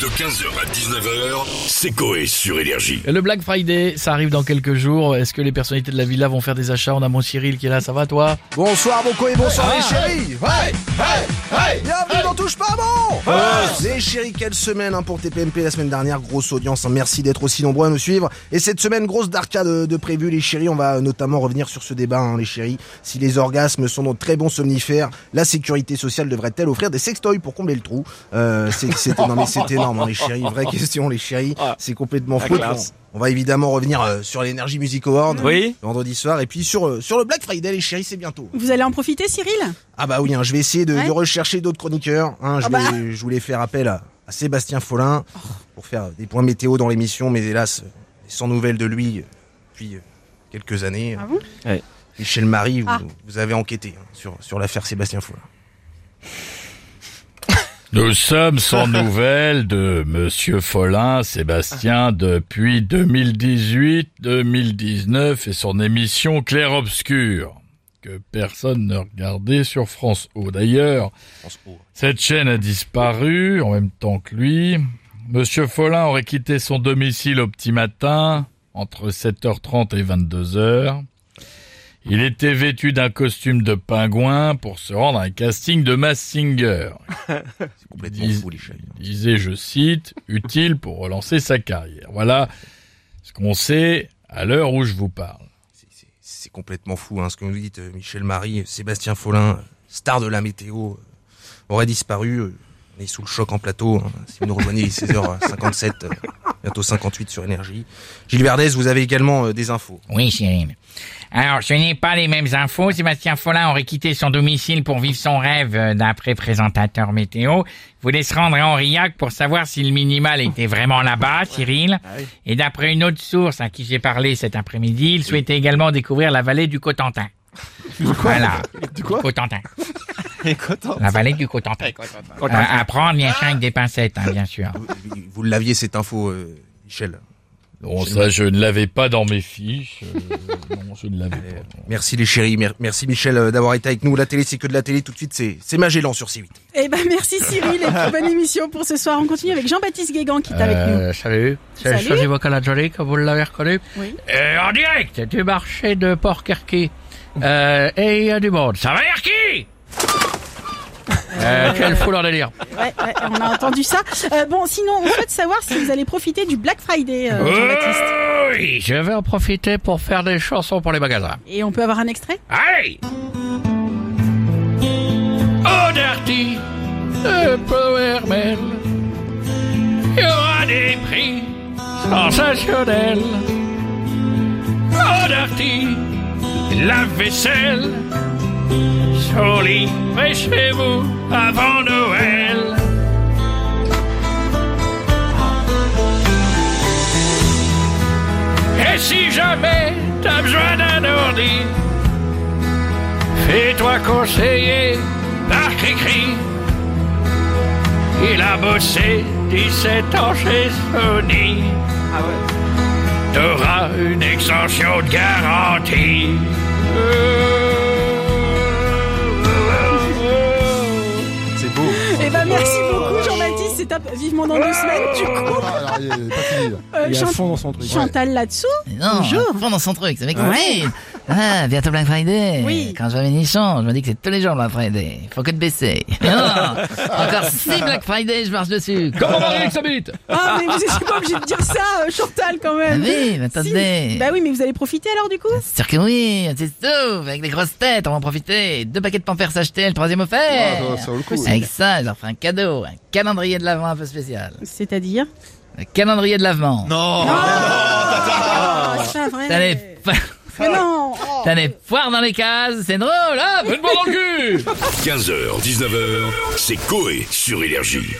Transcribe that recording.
De 15h à 19h, c'est Coé sur Énergie. Le Black Friday, ça arrive dans quelques jours. Est-ce que les personnalités de la villa vont faire des achats? On a mon Cyril qui est là, ça va toi? Bonsoir mon co et bonsoir Ah. les chéris. Ouais, ouais, ouais. Bienvenue dans Touche pas bon. Les chéris, quelle semaine hein, pour TPMP la semaine dernière, grosse audience, hein. merci d'être aussi nombreux à nous suivre. Et cette semaine, grosse d'arcade de, prévu les chéris, on va notamment revenir sur ce débat hein, les chéris. Si les orgasmes sont de très bons somnifères, la sécurité sociale devrait-elle offrir des sextoys pour combler le trou? Euh, c'est, c'est, Non mais c'est énorme hein, les chéris, vraie question les chéris, c'est complètement fou. On va évidemment revenir euh, sur l'Energy Music Award Oui. vendredi soir et puis sur, euh, sur le Black Friday les chéris, c'est bientôt. Vous allez en profiter, Cyril? Ah bah oui, hein, je vais essayer de, Ouais. de rechercher d'autres chroniqueurs. Hein, je, Ah bah. vais- je voulais faire appel à, à Sébastien Follin pour faire des points météo dans l'émission, mais hélas, euh, sans nouvelles de lui euh, depuis euh, quelques années. Ah bon? Ouais. Michel Marie, vous, Ah. vous avez enquêté hein, sur, sur l'affaire Sébastien Follin. Nous sommes sans nouvelles de Monsieur Follin, Sébastien, depuis 2018-2019 et son émission Clair Obscur, que personne ne regardait sur France O. D'ailleurs, cette chaîne a disparu en même temps que lui. Monsieur Follin aurait quitté son domicile au petit matin, entre 7h30 et 22h. Il était vêtu d'un costume de pingouin pour se rendre à un casting de Mass Singer. C'est complètement Dis- fou les chéris. disait, je cite, utile pour relancer sa carrière. Voilà ce qu'on sait à l'heure où je vous parle. C'est- complètement fou hein, ce que nous dites, euh, Michel Marie, Sébastien Follin, star de la météo, euh, aurait disparu. euh, On est sous le choc en plateau. hein. Si vous nous rejoignez, il est 16h57, euh, bientôt 58 sur Énergie. Gilles Verdez, vous avez également euh, des infos. Oui, Cyril. Alors, ce n'est pas les mêmes infos. Sébastien Follin aurait quitté son domicile pour vivre son rêve euh, d'après présentateur météo. Il voulait se rendre à Aurillac pour savoir si le minimal était vraiment là-bas, Cyril. Et d'après une autre source à qui j'ai parlé cet après-midi, il souhaitait également découvrir la vallée du Cotentin. Voilà. Du quoi Cotentin. La vallée du Cotentin. Euh, à prendre bien sûr avec des pincettes, hein, bien sûr. Vous, vous l'aviez cette info, euh, Michel. Bon, ça, je ne l'avais pas dans mes fiches. euh, non, je ne l'avais pas. non. Merci les chéris, Mer- merci Michel euh, d'avoir été avec nous. La télé, c'est que de la télé. Tout de suite, c'est c'est Magellan sur C8. Eh ben merci Cyril et bonne émission pour ce soir. On continue avec Jean-Baptiste Guégan qui est avec nous. Salut, c'est Salut. Sosie Vocalajoli, comme vous l'avez reconnu. Oui. En direct du marché de Port-Kerky. Euh, et il y a du monde. Ça va, Erky euh, Quelle foule en délire. Ouais, ouais, on a entendu ça. Euh, bon, sinon, on souhaite savoir si vous allez profiter du Black Friday, euh, Jean-Baptiste. Oui, je vais en profiter pour faire des chansons pour les magasins. Et on peut avoir un extrait? Allez Oh Dirty de Power Mail Il y aura des prix sensationnels Oh Dirty la vaisselle sur livrée chez vous avant Noël Et si jamais t'as besoin d'un ordi Fais-toi conseiller par Cricri. Il a bossé 17 ans chez Sony. T'auras une extension de garantie. Dans deux semaines du coup. Ah, il est pas fini. là. Euh, Il est à Chant- fond dans son truc. Chantal là-dessous. Non, Bonjour. à fond dans son truc, c'est avec Ouais. Ah, bientôt Black Friday. Oui. Quand je vais à Ménichon, je me dis que c'est tous les jours Black Friday. Faut que te baisser. Non, encore six Black Friday, je marche dessus. Comment Marie s'habite Ah mais vous n'êtes pas obligé de dire ça, euh, Chantal quand Ah même. oui, mais attendez. Si. Bah oui, mais vous allez profiter alors du coup C'est sûr que oui, c'est tout. Avec des grosses têtes, on va en profiter. Deux paquets de pampers achetés, le troisième Ah, offert. ça, ça vaut le coup. Avec ça, je leur ferai un cadeau, un calendrier de lavement un peu spécial. C'est-à-dire Un calendrier de lavement. Ah, c'est pas T'as les, vrai. fo- Mais non. T'as les foires dans les cases, c'est drôle, hein Une le cul 15h, 19h, c'est Coé sur Énergie.